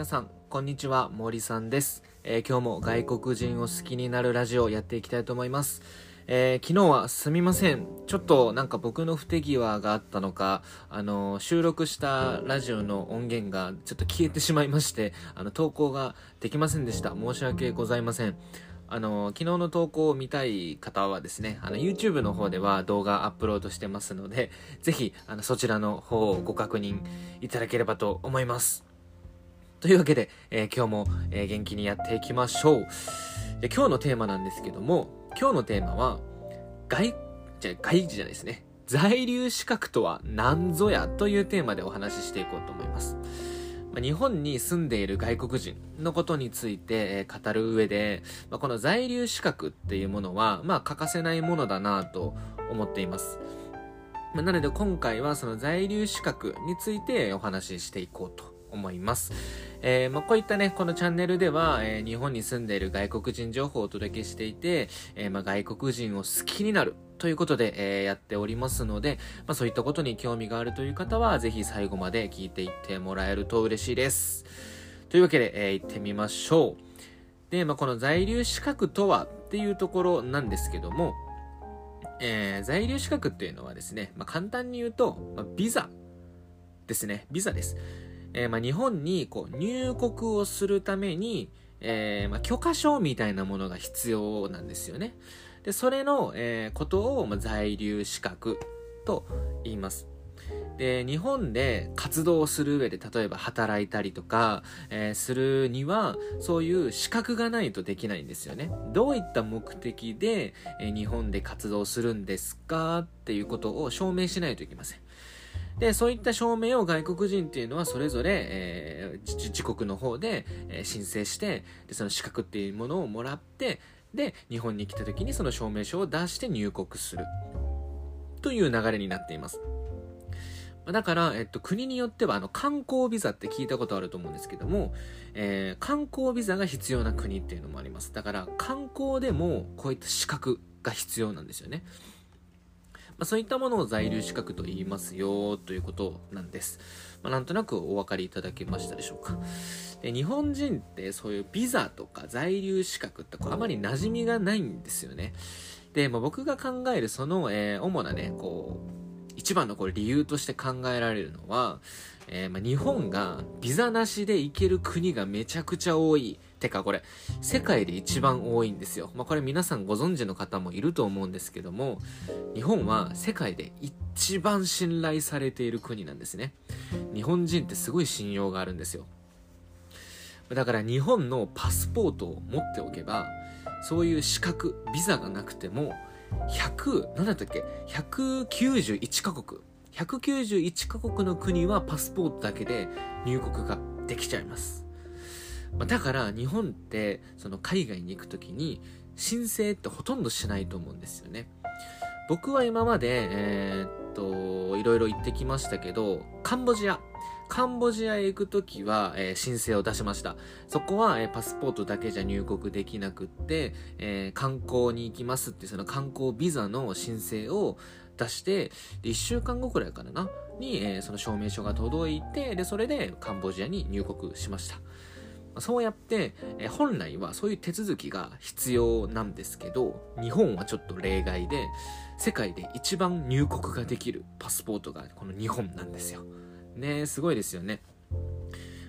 皆さん、こんにちは、森さんです、えー今日も外国人を好きになるラジオやっていきたいと思います。えー昨日はすみません。ちょっとなんか僕の不手際があったのか、あの収録したラジオの音源がちょっと消えてしまいまして、あの、投稿ができませんでした。申し訳ございません。あの、昨日の投稿を見たい方はですね、あの、YouTube の方では動画アップロードしてますので、ぜひ、あの、そちらの方をご確認いただければと思います。というわけで、えー今日も、えー元気にやっていきましょう。で今日のテーマなんですけども、今日のテーマは、外、じゃ、外じゃないですね。在留資格とは何ぞやというテーマでお話ししていこうと思います。ま日本に住んでいる外国人のことについて、え語る上で、まこの在留資格っていうものは、まあ欠かせないものだなと思っています。まなので今回はその在留資格についてお話ししていこうと思います。えーまあ、こういったね、このチャンネルでは、えー日本に住んでいる外国人情報をお届けしていて、えーまあ、外国人を好きになるということで、えーやっておりますので、まあ、そういったことに興味があるという方は、ぜひ最後まで聞いていってもらえると嬉しいです。というわけで、えー行ってみましょう。で、まあ、この在留資格とはっていうところなんですけども、えー在留資格っていうのはですね、まあ、簡単に言うと、まあ、ビザですね。ビザです。えーまあ、日本にこう入国をするために、えーまあ、許可証みたいなものが必要なんですよね。で、それの、えーことを、まあ、在留資格と言います。で、日本で活動する上で、例えば働いたりとか、えーするには、そういう資格がないとできないんですよね。どういった目的で、えー日本で活動するんですかっていうことを証明しないといけません。で、そういった証明を外国人っていうのはそれぞれ、えー自国の方で、えー申請してで、その資格っていうものをもらって、で、日本に来た時にその証明書を出して入国する。という流れになっています。だから、えっと、国によっては、あの、観光ビザって聞いたことあると思うんですけども、えー観光ビザが必要な国っていうのもあります。だから、観光でもこういった資格が必要なんですよね。まあ、そういったものを在留資格と言いますよということなんです。まあ、なんとなくお分かりいただけましたでしょうか。で日本人ってそういうビザとか在留資格ってこうあまり馴染みがないんですよね。で、まあ、僕が考えるその、えー主なね、こう、一番のこれ理由として考えられるのは、えーまあ、日本がビザなしで行ける国がめちゃくちゃ多い。てかこれ、世界で一番多いんですよ。まあ、これ皆さんご存知の方もいると思うんですけども、日本は世界で一番信頼されている国なんですね。日本人ってすごい信用があるんですよ。だから日本のパスポートを持っておけば、そういう資格、ビザがなくても、100、なんだったっけ ?191 カ国。191カ国の国はパスポートだけで入国ができちゃいます。まだから日本ってその海外に行くときに申請ってほとんどしないと思うんですよね。僕は今まで、えーっと、いろいろ行ってきましたけど、カンボジア。カンボジアへ行くときは、えー申請を出しました。そこは、えーパスポートだけじゃ入国できなくって、えー観光に行きますって、その観光ビザの申請を出して、で、1週間後くらいからな、に、えその証明書が届いて、で、それでカンボジアに入国しました。そうやって、え本来はそういう手続きが必要なんですけど、日本はちょっと例外で、世界で一番入国ができるパスポートがこの日本なんですよ。ねすごいですよね。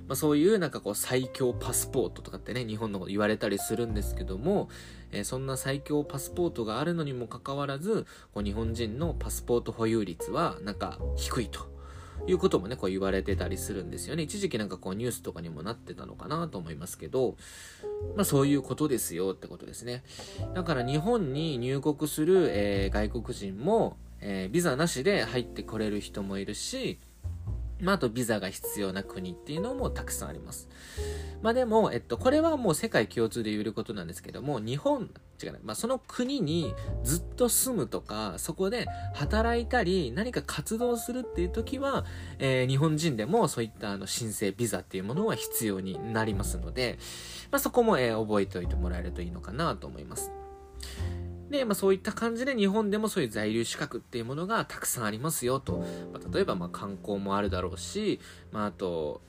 まあ、そういうなんかこう最強パスポートとかってね、日本のこと言われたりするんですけども、えーそんな最強パスポートがあるのにもかかわらず、こう日本人のパスポート保有率はなんか低いと。いうこともね、こう言われてたりするんですよね。一時期なんかこうニュースとかにもなってたのかなと思いますけど、まあそういうことですよってことですね。だから日本に入国する、えー外国人も、えービザなしで入ってこれる人もいるし、まあ、あとビザが必要な国っていうのもたくさんあります。まあでも、えっと、これはもう世界共通で言えることなんですけども、日本、違うな、まあその国にずっと住むとか、そこで働いたり、何か活動するっていう時は、えー日本人でもそういったあの申請ビザっていうものは必要になりますので、まあそこも、えー覚えておいてもらえるといいのかなと思います。で、まあそういった感じで日本でもそういう在留資格っていうものがたくさんありますよと。まあ、例えばま観光もあるだろうし、まああと、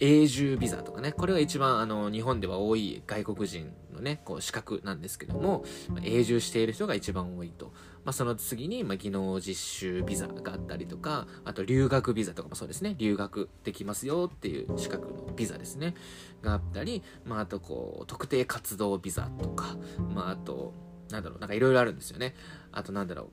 永住ビザとかね、これが一番あの日本では多い外国人のね、こう資格なんですけども、永住している人が一番多いと。まあ、その次に、まあ、技能実習ビザがあったりとか、あと留学ビザとかもそうですね、留学できますよっていう資格のビザですね、があったり、まあ、あとこう、特定活動ビザとか、まあ、あと、なんだろう、なんかいろいろあるんですよね。あとなんだろう、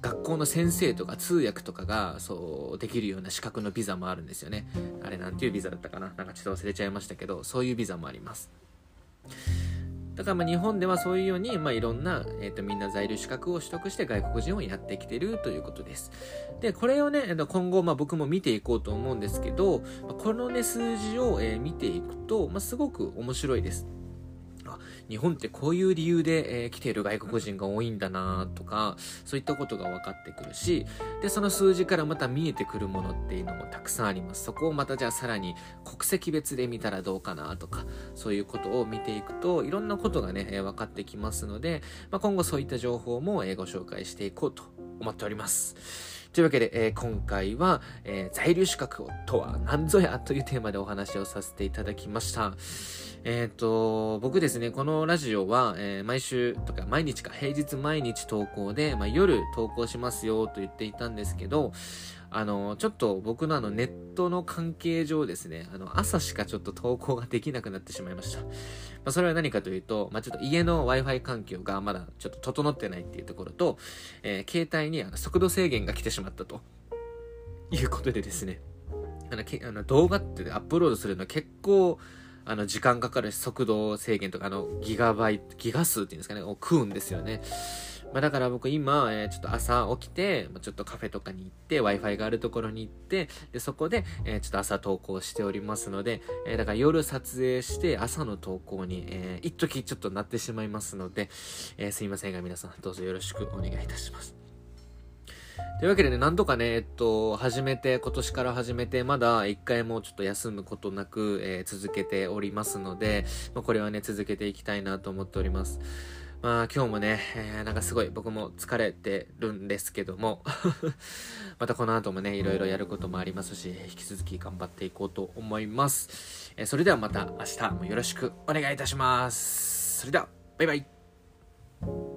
学校の先生とか通訳とかがそうできるような資格のビザもあるんですよね。あれなんていうビザだったかななんかちょっと忘れちゃいましたけど、そういうビザもあります。だからまあ日本ではそういうように、まあ、いろんな、えーと、みんな在留資格を取得して外国人をやってきてるということです。で、これをね、今後まあ僕も見ていこうと思うんですけど、このね、数字を、え、見ていくと、まあ、すごく面白いです。日本ってこういう理由で、えー、来ている外国人が多いんだなとか、そういったことが分かってくるし、で、その数字からまた見えてくるものっていうのもたくさんあります。そこをまたじゃあさらに国籍別で見たらどうかなとか、そういうことを見ていくと、いろんなことがね、えー、分かってきますので、まあ、今後そういった情報も、えー、ご紹介していこうと思っております。というわけで、えー、今回は、えー、在留資格とは何ぞやというテーマでお話をさせていただきました。えっ、ー、と、僕ですね、このラジオは、えー、毎週とか毎日か、平日毎日投稿で、まあ、夜投稿しますよと言っていたんですけど、あの、ちょっと僕のあのネットの関係上ですね、あの、朝しかちょっと投稿ができなくなってしまいました。まあ、それは何かというと、まあ、ちょっと家の Wi-Fi 環境がまだちょっと整ってないっていうところと、えー、携帯にあの速度制限が来てしまったということでですね、あの、けあの動画ってアップロードするのは結構、あの、時間かかるし、速度制限とか、あの、ギガバイト、ギガ数っていうんですかね、を食うんですよね。まあ、だから僕今、えー、ちょっと朝起きて、ちょっとカフェとかに行って、Wi-Fi があるところに行って、で、そこで、えー、ちょっと朝投稿しておりますので、えー、だから夜撮影して朝の投稿に、えー、一時ちょっとなってしまいますので、えー、すいませんが皆さんどうぞよろしくお願いいたします。というわけでね、なんとかね、えっと、始めて、今年から始めて、まだ一回もちょっと休むことなく、えー、続けておりますので、まあ、これはね、続けていきたいなと思っております。まあ今日もね、えー、なんかすごい僕も疲れてるんですけども またこの後もね、いろいろやることもありますし、引き続き頑張っていこうと思います。えー、それではまた明日もよろしくお願いいたします。それでは、バイバイ。